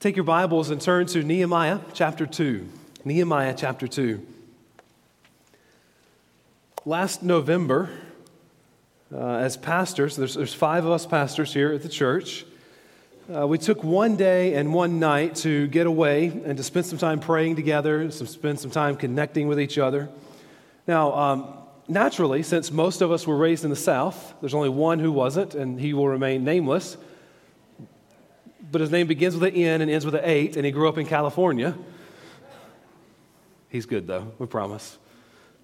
Take your Bibles and turn to Nehemiah chapter 2. Nehemiah chapter 2. Last November, uh, as pastors, there's, there's five of us pastors here at the church. Uh, we took one day and one night to get away and to spend some time praying together, some, spend some time connecting with each other. Now, um, naturally, since most of us were raised in the South, there's only one who wasn't, and he will remain nameless. But his name begins with an N and ends with an 8, and he grew up in California. He's good, though, we promise.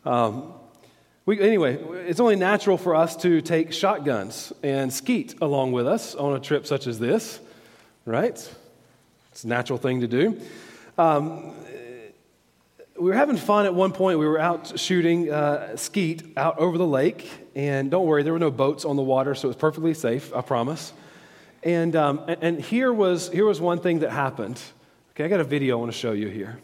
Um, we, anyway, it's only natural for us to take shotguns and skeet along with us on a trip such as this, right? It's a natural thing to do. Um, we were having fun at one point. We were out shooting uh, skeet out over the lake, and don't worry, there were no boats on the water, so it was perfectly safe, I promise. And, um, and here, was, here was one thing that happened. Okay, I got a video I want to show you here.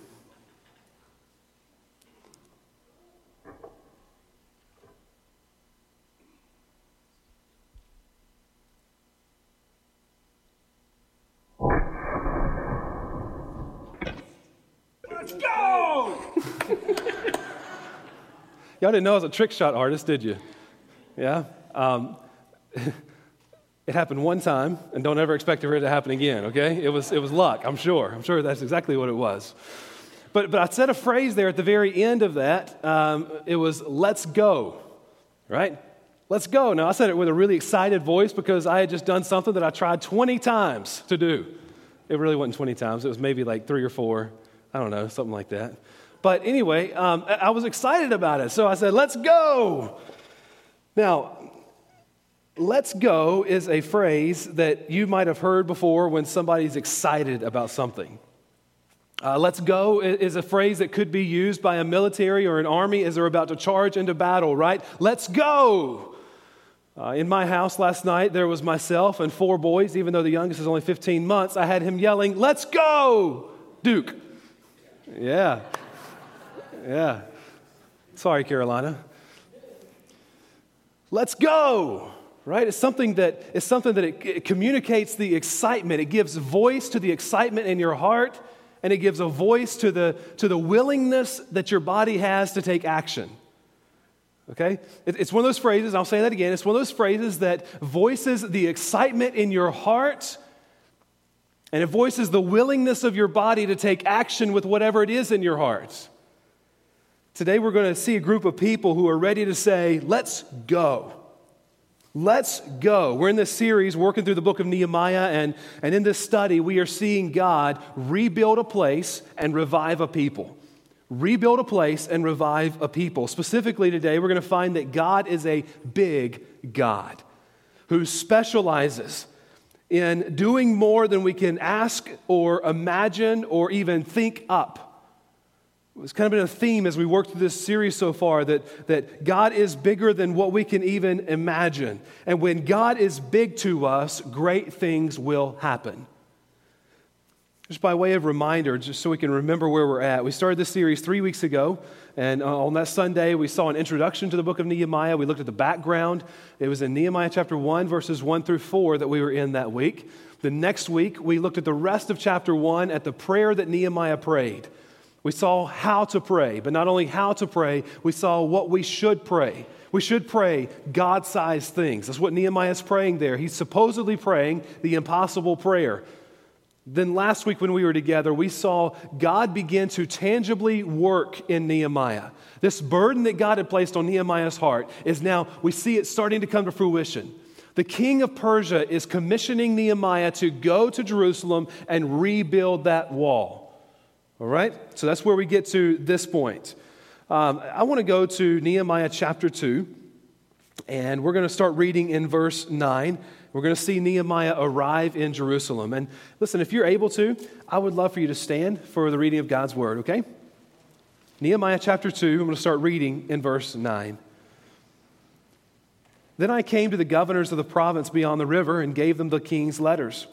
Let's go! Y'all didn't know I was a trick shot artist, did you? Yeah? Um, it happened one time, and don't ever expect for it to happen again, okay? It was, it was luck, I'm sure. I'm sure that's exactly what it was. But, but I said a phrase there at the very end of that. Um, it was, let's go, right? Let's go. Now, I said it with a really excited voice because I had just done something that I tried 20 times to do. It really wasn't 20 times, it was maybe like three or four. I don't know, something like that. But anyway, um, I was excited about it. So I said, let's go. Now, let's go is a phrase that you might have heard before when somebody's excited about something. Uh, let's go is a phrase that could be used by a military or an army as they're about to charge into battle, right? Let's go. Uh, in my house last night, there was myself and four boys. Even though the youngest is only 15 months, I had him yelling, Let's go, Duke. Yeah. Yeah. Sorry, Carolina. Let's go. Right? It's something that it's something that it, it communicates the excitement. It gives voice to the excitement in your heart, and it gives a voice to the to the willingness that your body has to take action. Okay? It, it's one of those phrases, I'll say that again. It's one of those phrases that voices the excitement in your heart and it voices the willingness of your body to take action with whatever it is in your heart. Today, we're going to see a group of people who are ready to say, Let's go. Let's go. We're in this series working through the book of Nehemiah, and, and in this study, we are seeing God rebuild a place and revive a people. Rebuild a place and revive a people. Specifically, today, we're going to find that God is a big God who specializes in doing more than we can ask or imagine or even think up. It's kind of been a theme as we work through this series so far that, that God is bigger than what we can even imagine. And when God is big to us, great things will happen. Just by way of reminder, just so we can remember where we're at, we started this series three weeks ago. And uh, on that Sunday, we saw an introduction to the book of Nehemiah. We looked at the background. It was in Nehemiah chapter 1, verses 1 through 4 that we were in that week. The next week, we looked at the rest of chapter 1 at the prayer that Nehemiah prayed. We saw how to pray, but not only how to pray, we saw what we should pray. We should pray God sized things. That's what Nehemiah is praying there. He's supposedly praying the impossible prayer then last week when we were together, we saw God begin to tangibly work in Nehemiah. This burden that God had placed on Nehemiah's heart is now, we see it starting to come to fruition. The king of Persia is commissioning Nehemiah to go to Jerusalem and rebuild that wall. All right? So that's where we get to this point. Um, I want to go to Nehemiah chapter 2, and we're going to start reading in verse 9. We're going to see Nehemiah arrive in Jerusalem. And listen, if you're able to, I would love for you to stand for the reading of God's word, okay? Nehemiah chapter 2, I'm going to start reading in verse 9. Then I came to the governors of the province beyond the river and gave them the king's letters.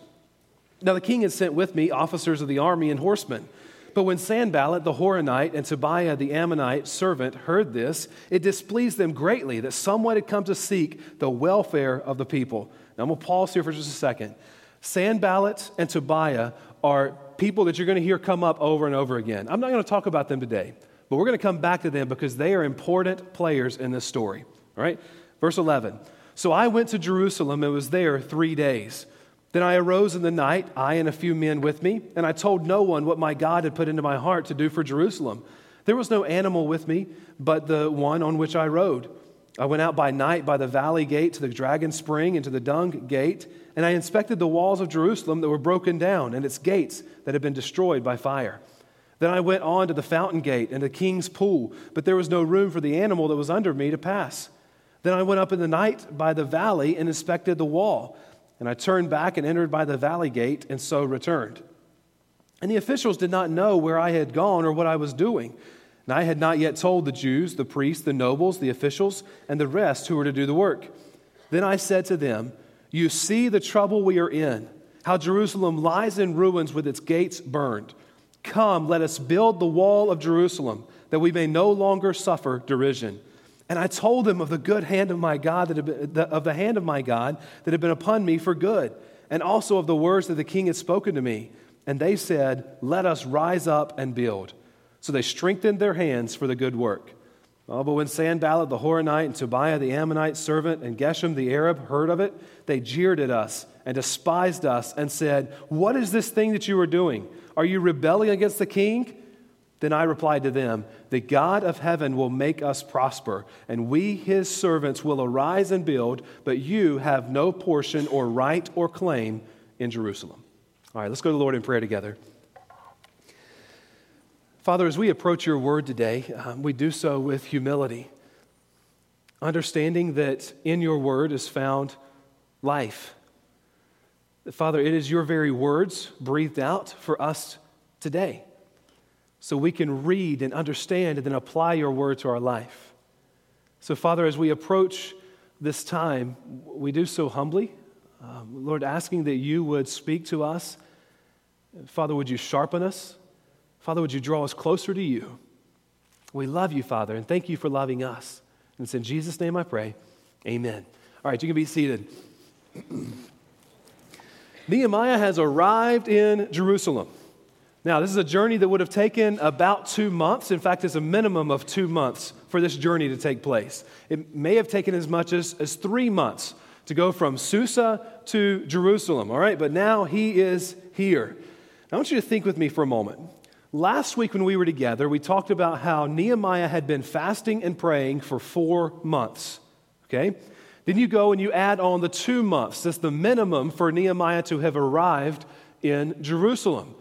Now the king had sent with me officers of the army and horsemen. But when Sanballat the Horonite and Tobiah the Ammonite servant heard this, it displeased them greatly that someone had come to seek the welfare of the people. Now I'm going to pause here for just a second. Sanballat and Tobiah are people that you're going to hear come up over and over again. I'm not going to talk about them today, but we're going to come back to them because they are important players in this story. All right? Verse 11. So I went to Jerusalem and was there three days. Then I arose in the night, I and a few men with me, and I told no one what my God had put into my heart to do for Jerusalem. There was no animal with me but the one on which I rode. I went out by night by the valley gate to the dragon spring and to the dung gate, and I inspected the walls of Jerusalem that were broken down and its gates that had been destroyed by fire. Then I went on to the fountain gate and the king's pool, but there was no room for the animal that was under me to pass. Then I went up in the night by the valley and inspected the wall. And I turned back and entered by the valley gate, and so returned. And the officials did not know where I had gone or what I was doing. And I had not yet told the Jews, the priests, the nobles, the officials, and the rest who were to do the work. Then I said to them, You see the trouble we are in, how Jerusalem lies in ruins with its gates burned. Come, let us build the wall of Jerusalem, that we may no longer suffer derision. And I told them of the good hand of my God, that been, of the hand of my God that had been upon me for good, and also of the words that the king had spoken to me. And they said, Let us rise up and build. So they strengthened their hands for the good work. Oh, but when Sanballat the Horonite and Tobiah the Ammonite servant and Geshem the Arab heard of it, they jeered at us and despised us and said, What is this thing that you are doing? Are you rebelling against the king? Then I replied to them, The God of heaven will make us prosper, and we, his servants, will arise and build, but you have no portion or right or claim in Jerusalem. All right, let's go to the Lord in prayer together. Father, as we approach your word today, um, we do so with humility, understanding that in your word is found life. Father, it is your very words breathed out for us today so we can read and understand and then apply your word to our life. So, Father, as we approach this time, we do so humbly. Um, Lord, asking that you would speak to us. Father, would you sharpen us? Father, would you draw us closer to you? We love you, Father, and thank you for loving us. And it's in Jesus' name I pray. Amen. All right, you can be seated. Nehemiah has arrived in Jerusalem. Now, this is a journey that would have taken about two months. In fact, it's a minimum of two months for this journey to take place. It may have taken as much as, as three months to go from Susa to Jerusalem, all right? But now he is here. I want you to think with me for a moment. Last week, when we were together, we talked about how Nehemiah had been fasting and praying for four months, okay? Then you go and you add on the two months. That's the minimum for Nehemiah to have arrived in Jerusalem.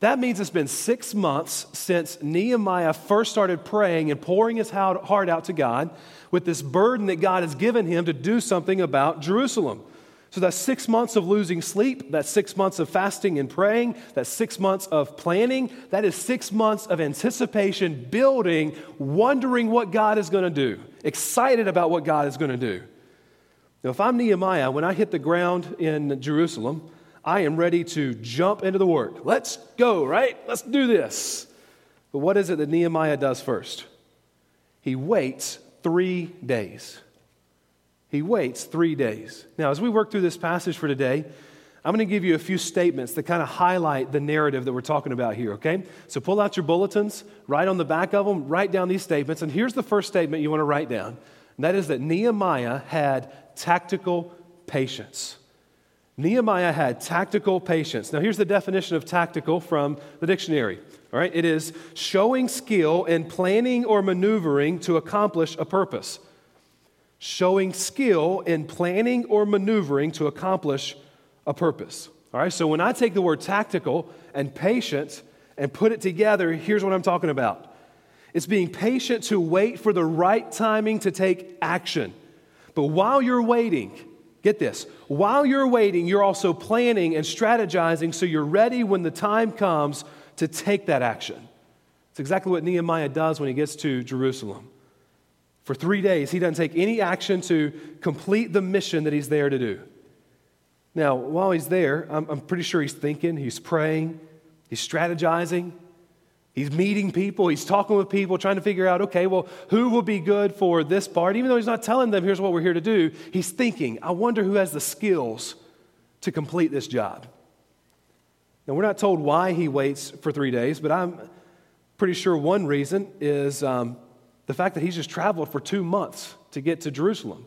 That means it's been six months since Nehemiah first started praying and pouring his heart out to God with this burden that God has given him to do something about Jerusalem. So that's six months of losing sleep, that's six months of fasting and praying, that's six months of planning, that is six months of anticipation, building, wondering what God is going to do, excited about what God is going to do. Now, if I'm Nehemiah, when I hit the ground in Jerusalem, I am ready to jump into the work. Let's go, right? Let's do this. But what is it that Nehemiah does first? He waits three days. He waits three days. Now, as we work through this passage for today, I'm going to give you a few statements that kind of highlight the narrative that we're talking about here, okay? So pull out your bulletins, write on the back of them, write down these statements. And here's the first statement you want to write down, and that is that Nehemiah had tactical patience. Nehemiah had tactical patience. Now, here's the definition of tactical from the dictionary. All right, it is showing skill in planning or maneuvering to accomplish a purpose. Showing skill in planning or maneuvering to accomplish a purpose. All right, so when I take the word tactical and patient and put it together, here's what I'm talking about it's being patient to wait for the right timing to take action. But while you're waiting, Get this. While you're waiting, you're also planning and strategizing so you're ready when the time comes to take that action. It's exactly what Nehemiah does when he gets to Jerusalem. For three days, he doesn't take any action to complete the mission that he's there to do. Now, while he's there, I'm, I'm pretty sure he's thinking, he's praying, he's strategizing. He's meeting people, he's talking with people, trying to figure out, okay, well, who will be good for this part? Even though he's not telling them, here's what we're here to do, he's thinking, I wonder who has the skills to complete this job. Now, we're not told why he waits for three days, but I'm pretty sure one reason is um, the fact that he's just traveled for two months to get to Jerusalem.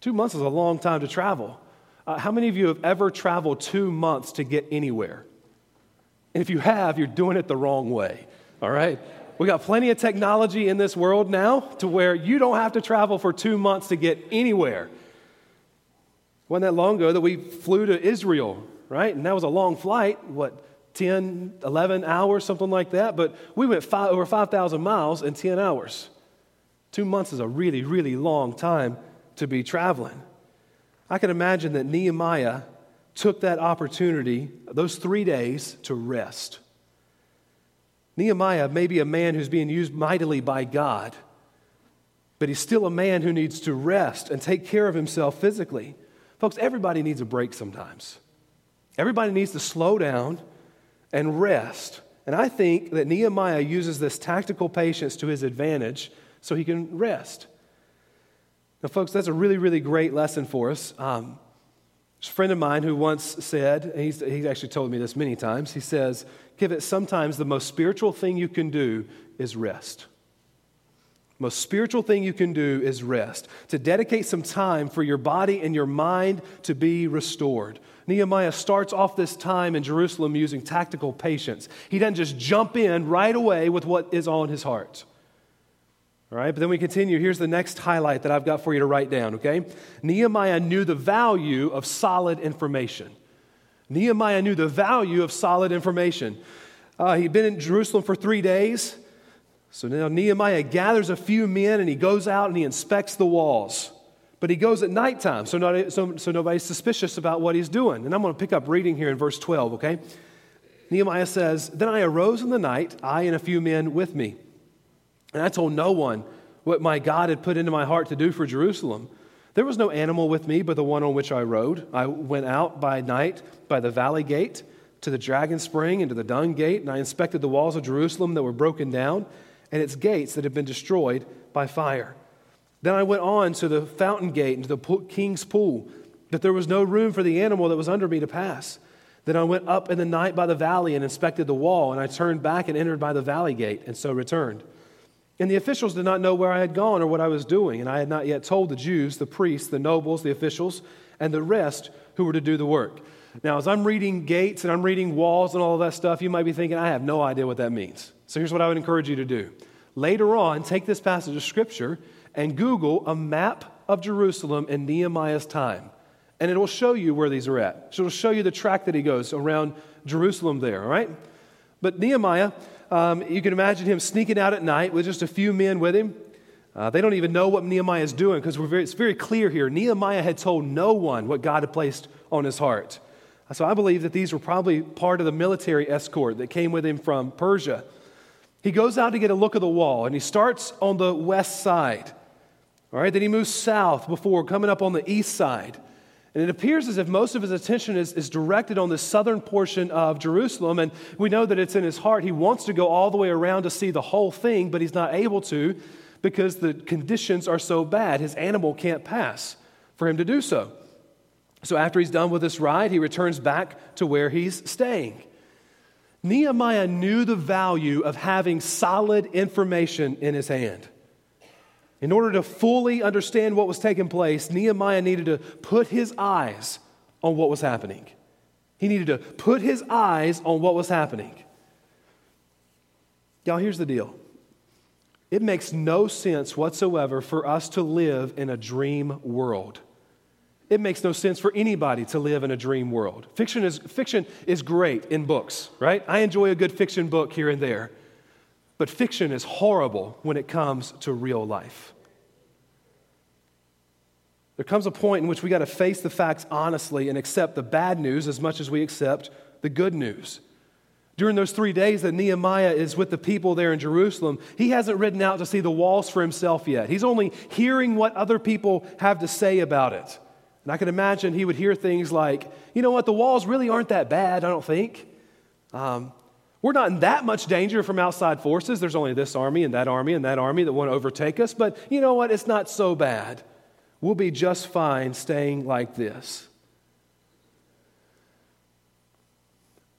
Two months is a long time to travel. Uh, how many of you have ever traveled two months to get anywhere? And if you have, you're doing it the wrong way, all right? We got plenty of technology in this world now to where you don't have to travel for two months to get anywhere. Wasn't that long ago that we flew to Israel, right? And that was a long flight, what, 10, 11 hours, something like that. But we went five, over 5,000 miles in 10 hours. Two months is a really, really long time to be traveling. I can imagine that Nehemiah took that opportunity, those three days, to rest. Nehemiah may be a man who's being used mightily by God, but he's still a man who needs to rest and take care of himself physically. Folks, everybody needs a break sometimes. Everybody needs to slow down and rest. And I think that Nehemiah uses this tactical patience to his advantage so he can rest. Now, folks, that's a really, really great lesson for us. Um, there's a friend of mine who once said, and he's, he's actually told me this many times, he says, Give it sometimes the most spiritual thing you can do is rest. Most spiritual thing you can do is rest, to dedicate some time for your body and your mind to be restored. Nehemiah starts off this time in Jerusalem using tactical patience. He doesn't just jump in right away with what is on his heart. All right, but then we continue. Here's the next highlight that I've got for you to write down, okay? Nehemiah knew the value of solid information. Nehemiah knew the value of solid information. Uh, he'd been in Jerusalem for three days. So now Nehemiah gathers a few men and he goes out and he inspects the walls. But he goes at nighttime, so, not, so, so nobody's suspicious about what he's doing. And I'm going to pick up reading here in verse 12, okay? Nehemiah says, Then I arose in the night, I and a few men with me. And I told no one what my God had put into my heart to do for Jerusalem. There was no animal with me but the one on which I rode. I went out by night by the valley gate to the dragon spring and to the dung gate, and I inspected the walls of Jerusalem that were broken down and its gates that had been destroyed by fire. Then I went on to the fountain gate and to the king's pool, but there was no room for the animal that was under me to pass. Then I went up in the night by the valley and inspected the wall, and I turned back and entered by the valley gate, and so returned. And the officials did not know where I had gone or what I was doing, and I had not yet told the Jews, the priests, the nobles, the officials, and the rest who were to do the work. Now, as I'm reading gates and I'm reading walls and all of that stuff, you might be thinking, I have no idea what that means. So here's what I would encourage you to do. Later on, take this passage of Scripture and Google a map of Jerusalem in Nehemiah's time. And it will show you where these are at. So it'll show you the track that he goes around Jerusalem there, all right? But Nehemiah, um, you can imagine him sneaking out at night with just a few men with him. Uh, they don't even know what Nehemiah is doing because it's very clear here. Nehemiah had told no one what God had placed on his heart. So I believe that these were probably part of the military escort that came with him from Persia. He goes out to get a look at the wall and he starts on the west side. All right, then he moves south before coming up on the east side. And it appears as if most of his attention is, is directed on the southern portion of Jerusalem. And we know that it's in his heart. He wants to go all the way around to see the whole thing, but he's not able to because the conditions are so bad. His animal can't pass for him to do so. So after he's done with this ride, he returns back to where he's staying. Nehemiah knew the value of having solid information in his hand. In order to fully understand what was taking place, Nehemiah needed to put his eyes on what was happening. He needed to put his eyes on what was happening. Y'all, here's the deal it makes no sense whatsoever for us to live in a dream world. It makes no sense for anybody to live in a dream world. Fiction is, fiction is great in books, right? I enjoy a good fiction book here and there. But fiction is horrible when it comes to real life. There comes a point in which we got to face the facts honestly and accept the bad news as much as we accept the good news. During those three days that Nehemiah is with the people there in Jerusalem, he hasn't ridden out to see the walls for himself yet. He's only hearing what other people have to say about it. And I can imagine he would hear things like, you know what, the walls really aren't that bad, I don't think. Um, we're not in that much danger from outside forces. There's only this army and that army and that army that want to overtake us. But you know what? It's not so bad. We'll be just fine staying like this.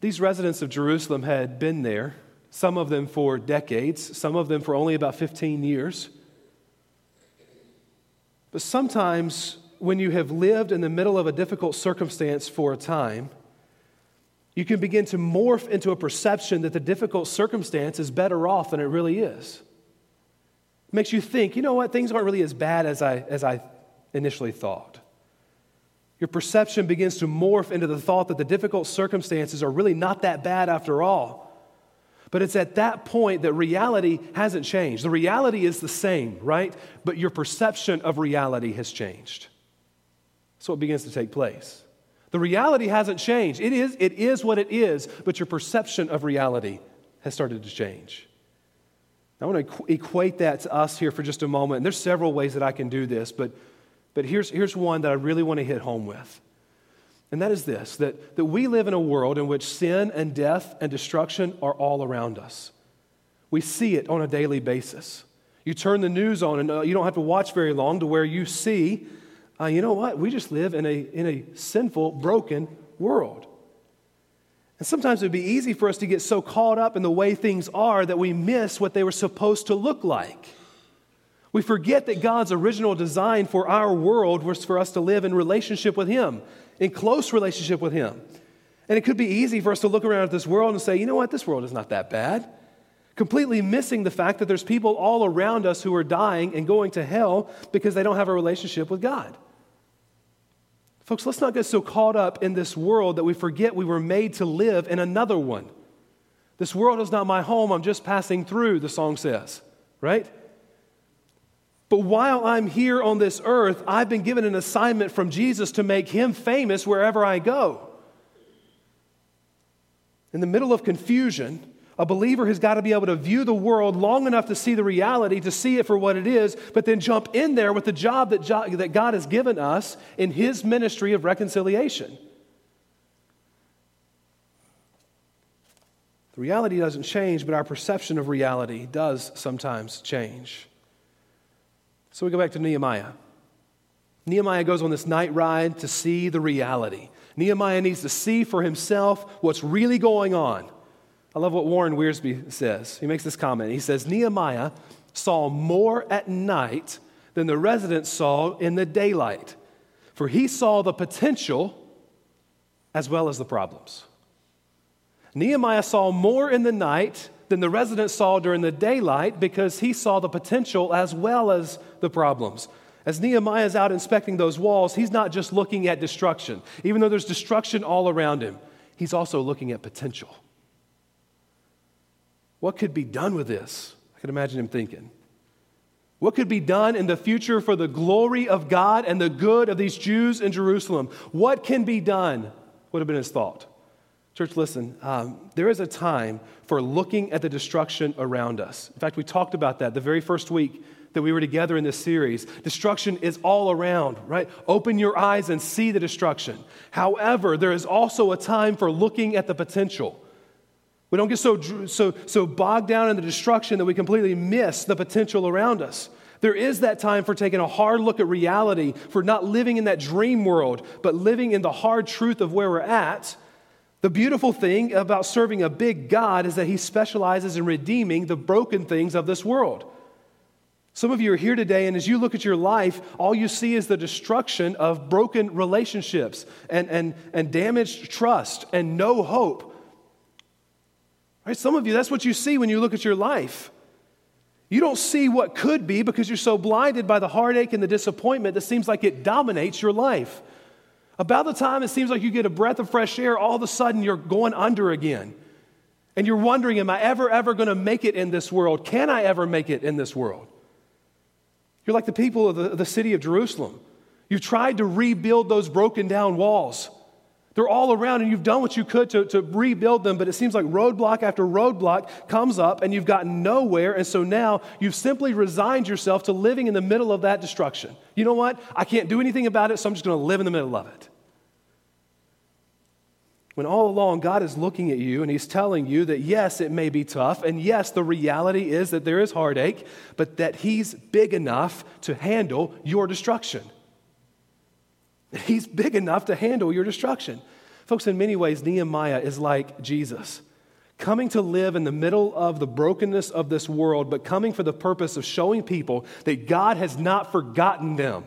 These residents of Jerusalem had been there, some of them for decades, some of them for only about 15 years. But sometimes, when you have lived in the middle of a difficult circumstance for a time, you can begin to morph into a perception that the difficult circumstance is better off than it really is. It makes you think, you know what, things aren't really as bad as I, as I initially thought. Your perception begins to morph into the thought that the difficult circumstances are really not that bad after all. But it's at that point that reality hasn't changed. The reality is the same, right? But your perception of reality has changed. So it begins to take place. The reality hasn't changed. It is, it is what it is, but your perception of reality has started to change. I want to equate that to us here for just a moment. And there's several ways that I can do this, but but here's, here's one that I really want to hit home with. And that is this that, that we live in a world in which sin and death and destruction are all around us. We see it on a daily basis. You turn the news on, and uh, you don't have to watch very long to where you see, uh, you know what? We just live in a, in a sinful, broken world. And sometimes it would be easy for us to get so caught up in the way things are that we miss what they were supposed to look like. We forget that God's original design for our world was for us to live in relationship with Him, in close relationship with Him. And it could be easy for us to look around at this world and say, you know what, this world is not that bad. Completely missing the fact that there's people all around us who are dying and going to hell because they don't have a relationship with God. Folks, let's not get so caught up in this world that we forget we were made to live in another one. This world is not my home, I'm just passing through, the song says, right? But while I'm here on this earth, I've been given an assignment from Jesus to make him famous wherever I go. In the middle of confusion, a believer has got to be able to view the world long enough to see the reality, to see it for what it is, but then jump in there with the job that, that God has given us in his ministry of reconciliation. The reality doesn't change, but our perception of reality does sometimes change. So we go back to Nehemiah. Nehemiah goes on this night ride to see the reality. Nehemiah needs to see for himself what's really going on. I love what Warren Wiersbe says. He makes this comment. He says, Nehemiah saw more at night than the residents saw in the daylight, for he saw the potential as well as the problems. Nehemiah saw more in the night than the residents saw during the daylight because he saw the potential as well as the problems. As Nehemiah is out inspecting those walls, he's not just looking at destruction. Even though there's destruction all around him, he's also looking at potential. What could be done with this? I can imagine him thinking. What could be done in the future for the glory of God and the good of these Jews in Jerusalem? What can be done? Would have been his thought. Church, listen, um, there is a time for looking at the destruction around us. In fact, we talked about that the very first week that we were together in this series. Destruction is all around, right? Open your eyes and see the destruction. However, there is also a time for looking at the potential. We don't get so, so, so bogged down in the destruction that we completely miss the potential around us. There is that time for taking a hard look at reality, for not living in that dream world, but living in the hard truth of where we're at the beautiful thing about serving a big God is that He specializes in redeeming the broken things of this world. Some of you are here today, and as you look at your life, all you see is the destruction of broken relationships and, and, and damaged trust and no hope. Right? Some of you, that's what you see when you look at your life. You don't see what could be because you're so blinded by the heartache and the disappointment that seems like it dominates your life. About the time it seems like you get a breath of fresh air, all of a sudden you're going under again. And you're wondering, am I ever, ever going to make it in this world? Can I ever make it in this world? You're like the people of the, the city of Jerusalem. You've tried to rebuild those broken down walls. They're all around, and you've done what you could to, to rebuild them, but it seems like roadblock after roadblock comes up, and you've gotten nowhere. And so now you've simply resigned yourself to living in the middle of that destruction. You know what? I can't do anything about it, so I'm just going to live in the middle of it. When all along God is looking at you and He's telling you that yes, it may be tough, and yes, the reality is that there is heartache, but that He's big enough to handle your destruction. He's big enough to handle your destruction. Folks, in many ways, Nehemiah is like Jesus, coming to live in the middle of the brokenness of this world, but coming for the purpose of showing people that God has not forgotten them,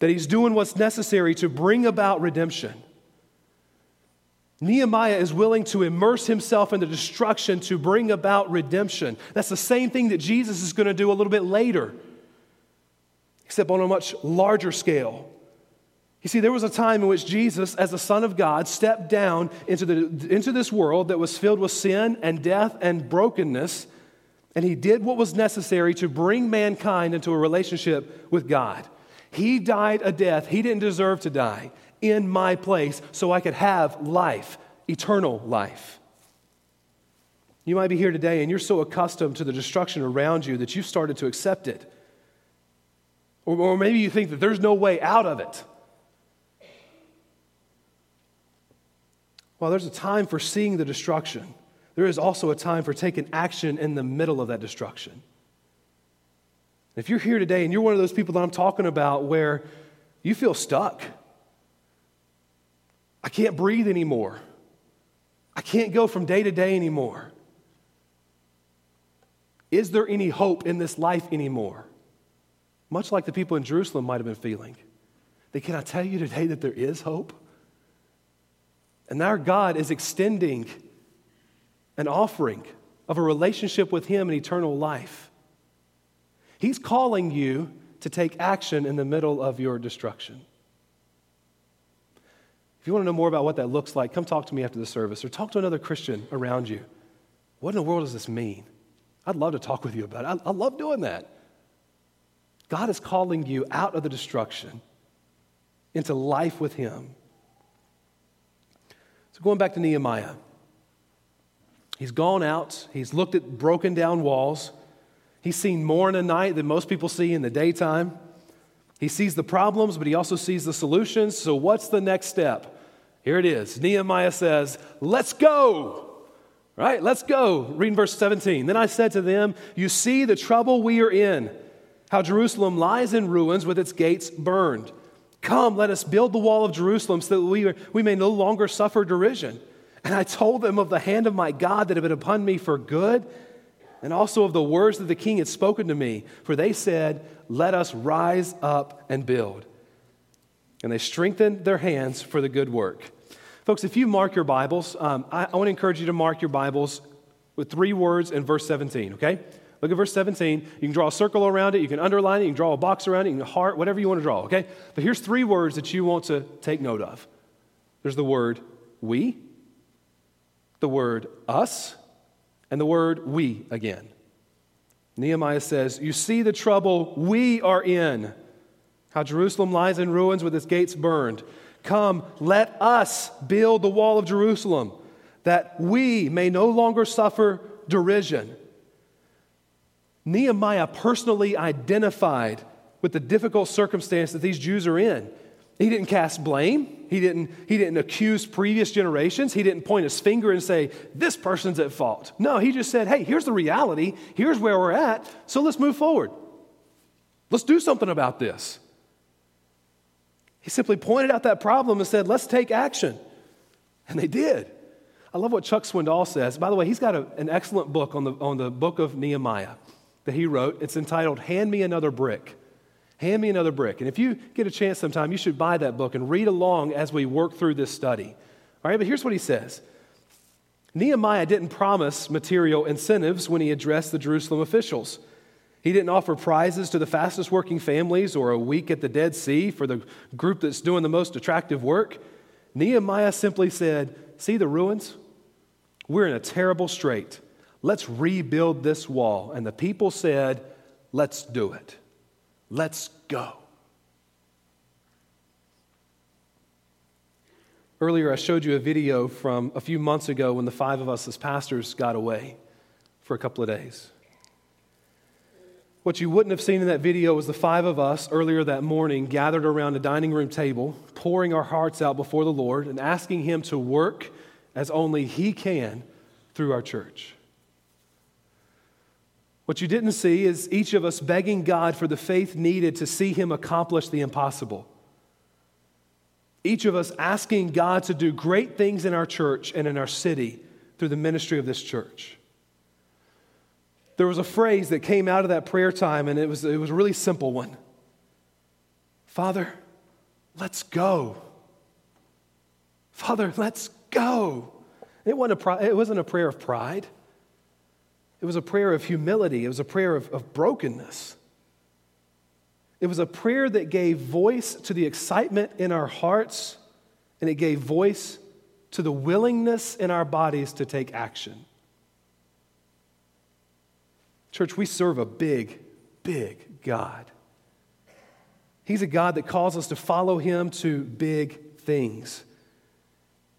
that He's doing what's necessary to bring about redemption. Nehemiah is willing to immerse himself in the destruction to bring about redemption. That's the same thing that Jesus is going to do a little bit later, except on a much larger scale. You see, there was a time in which Jesus, as the Son of God, stepped down into, the, into this world that was filled with sin and death and brokenness, and he did what was necessary to bring mankind into a relationship with God. He died a death he didn't deserve to die in my place so I could have life, eternal life. You might be here today and you're so accustomed to the destruction around you that you've started to accept it. Or, or maybe you think that there's no way out of it. While there's a time for seeing the destruction, there is also a time for taking action in the middle of that destruction. If you're here today and you're one of those people that I'm talking about where you feel stuck, I can't breathe anymore. I can't go from day to day anymore. Is there any hope in this life anymore? Much like the people in Jerusalem might have been feeling. They can I tell you today that there is hope? And our God is extending an offering of a relationship with Him and eternal life. He's calling you to take action in the middle of your destruction. If you want to know more about what that looks like, come talk to me after the service or talk to another Christian around you. What in the world does this mean? I'd love to talk with you about it. I, I love doing that. God is calling you out of the destruction into life with Him. So, going back to Nehemiah, he's gone out, he's looked at broken down walls, he's seen more in a night than most people see in the daytime. He sees the problems, but he also sees the solutions. So, what's the next step? Here it is. Nehemiah says, Let's go. Right? Let's go. Reading verse 17. Then I said to them, You see the trouble we are in, how Jerusalem lies in ruins with its gates burned. Come, let us build the wall of Jerusalem so that we, we may no longer suffer derision. And I told them of the hand of my God that had been upon me for good, and also of the words that the king had spoken to me. For they said, Let us rise up and build. And they strengthened their hands for the good work. Folks, if you mark your Bibles, um, I, I want to encourage you to mark your Bibles with three words in verse 17, okay? Look at verse 17. You can draw a circle around it, you can underline it, you can draw a box around it, you can heart, whatever you want to draw, okay? But here's three words that you want to take note of there's the word we, the word us, and the word we again. Nehemiah says, You see the trouble we are in, how Jerusalem lies in ruins with its gates burned. Come, let us build the wall of Jerusalem, that we may no longer suffer derision. Nehemiah personally identified with the difficult circumstance that these Jews are in. He didn't cast blame. He didn't, he didn't accuse previous generations. He didn't point his finger and say, this person's at fault. No, he just said, hey, here's the reality. Here's where we're at. So let's move forward. Let's do something about this. He simply pointed out that problem and said, let's take action. And they did. I love what Chuck Swindoll says. By the way, he's got a, an excellent book on the, on the book of Nehemiah that he wrote. It's entitled Hand Me Another Brick. Hand Me Another Brick. And if you get a chance sometime, you should buy that book and read along as we work through this study. All right, but here's what he says Nehemiah didn't promise material incentives when he addressed the Jerusalem officials. He didn't offer prizes to the fastest working families or a week at the Dead Sea for the group that's doing the most attractive work. Nehemiah simply said, See the ruins? We're in a terrible strait. Let's rebuild this wall. And the people said, Let's do it. Let's go. Earlier, I showed you a video from a few months ago when the five of us as pastors got away for a couple of days. What you wouldn't have seen in that video was the five of us earlier that morning gathered around a dining room table, pouring our hearts out before the Lord and asking Him to work as only He can through our church. What you didn't see is each of us begging God for the faith needed to see Him accomplish the impossible. each of us asking God to do great things in our church and in our city through the ministry of this church. There was a phrase that came out of that prayer time, and it was, it was a really simple one Father, let's go. Father, let's go. It wasn't a, it wasn't a prayer of pride, it was a prayer of humility, it was a prayer of, of brokenness. It was a prayer that gave voice to the excitement in our hearts, and it gave voice to the willingness in our bodies to take action. Church, we serve a big, big God. He's a God that calls us to follow Him to big things.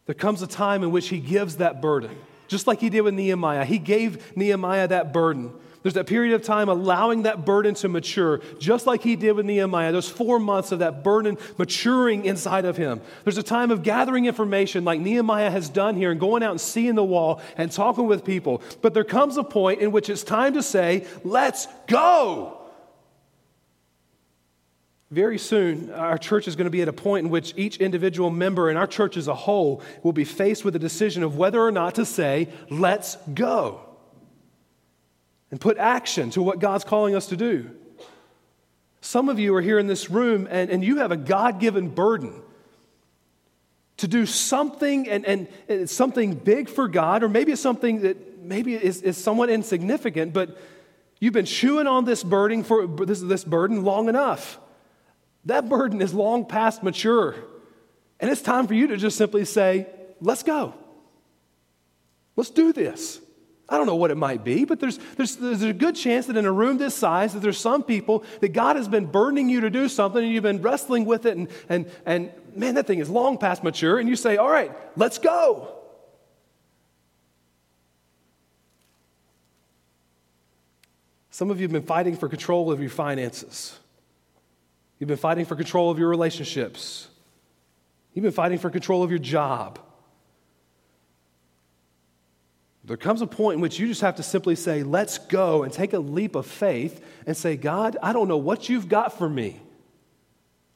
There comes a time in which He gives that burden, just like He did with Nehemiah. He gave Nehemiah that burden. There's that period of time allowing that burden to mature, just like he did with Nehemiah. Those four months of that burden maturing inside of him. There's a time of gathering information, like Nehemiah has done here, and going out and seeing the wall and talking with people. But there comes a point in which it's time to say, let's go. Very soon, our church is going to be at a point in which each individual member and our church as a whole will be faced with a decision of whether or not to say, let's go and put action to what God's calling us to do. Some of you are here in this room and, and you have a God given burden to do something and, and something big for God, or maybe it's something that maybe is, is somewhat insignificant, but you've been chewing on this burden for this, this burden long enough. That burden is long past mature. And it's time for you to just simply say, let's go. Let's do this. I don't know what it might be, but there's, there's, there's a good chance that in a room this size that there's some people that God has been burdening you to do something and you've been wrestling with it and, and, and man, that thing is long past mature and you say, all right, let's go. Some of you have been fighting for control of your finances. You've been fighting for control of your relationships. You've been fighting for control of your job. There comes a point in which you just have to simply say, let's go and take a leap of faith and say, God, I don't know what you've got for me,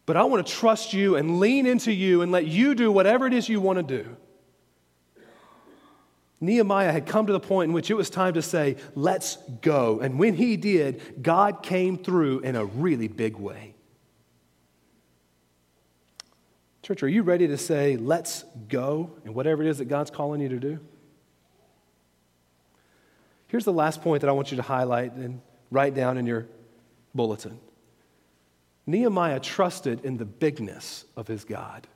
but I want to trust you and lean into you and let you do whatever it is you want to do. Nehemiah had come to the point in which it was time to say, let's go. And when he did, God came through in a really big way. Church, are you ready to say, let's go, and whatever it is that God's calling you to do? Here's the last point that I want you to highlight and write down in your bulletin Nehemiah trusted in the bigness of his God.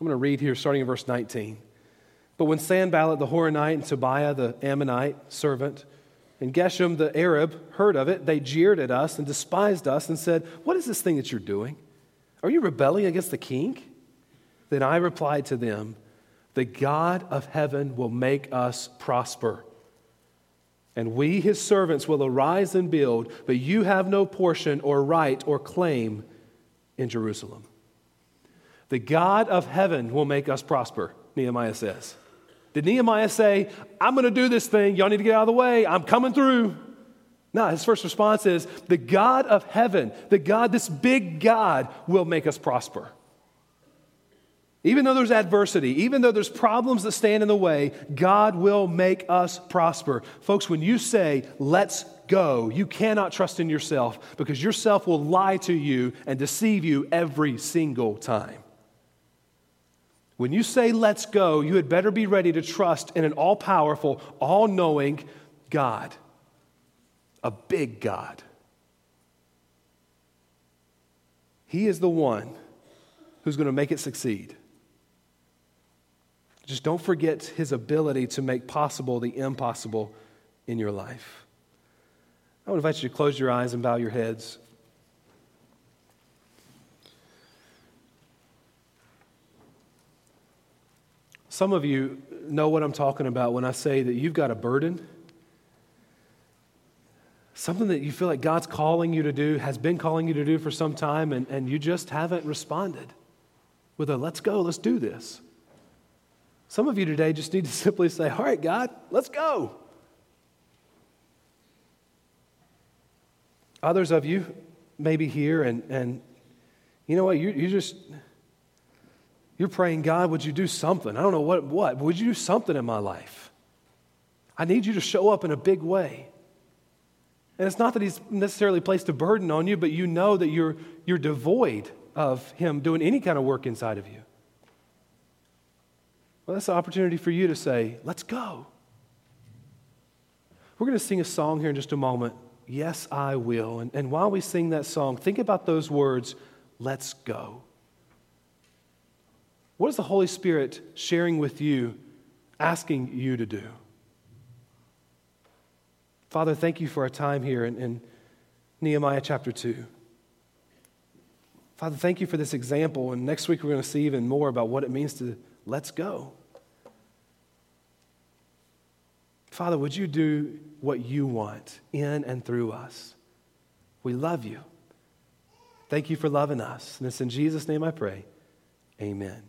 I'm going to read here starting in verse 19. But when Sanballat the Horonite and Tobiah the Ammonite servant and Geshem the Arab heard of it, they jeered at us and despised us and said, What is this thing that you're doing? Are you rebelling against the king? Then I replied to them, the God of heaven will make us prosper. And we, his servants, will arise and build, but you have no portion or right or claim in Jerusalem. The God of heaven will make us prosper, Nehemiah says. Did Nehemiah say, I'm going to do this thing, y'all need to get out of the way, I'm coming through? No, his first response is, The God of heaven, the God, this big God, will make us prosper. Even though there's adversity, even though there's problems that stand in the way, God will make us prosper. Folks, when you say, let's go, you cannot trust in yourself because yourself will lie to you and deceive you every single time. When you say, let's go, you had better be ready to trust in an all powerful, all knowing God, a big God. He is the one who's going to make it succeed. Just don't forget his ability to make possible the impossible in your life. I would invite you to close your eyes and bow your heads. Some of you know what I'm talking about when I say that you've got a burden. Something that you feel like God's calling you to do, has been calling you to do for some time, and, and you just haven't responded with a let's go, let's do this. Some of you today just need to simply say, All right, God, let's go. Others of you may be here and, and you know what? You, you just, you're praying, God, would you do something? I don't know what, what. Would you do something in my life? I need you to show up in a big way. And it's not that he's necessarily placed a burden on you, but you know that you're, you're devoid of him doing any kind of work inside of you. Well, that's an opportunity for you to say, let's go. We're going to sing a song here in just a moment. Yes, I will. And, and while we sing that song, think about those words, let's go. What is the Holy Spirit sharing with you, asking you to do? Father, thank you for our time here in, in Nehemiah chapter 2. Father, thank you for this example. And next week we're going to see even more about what it means to let's go. Father, would you do what you want in and through us? We love you. Thank you for loving us. And it's in Jesus' name I pray. Amen.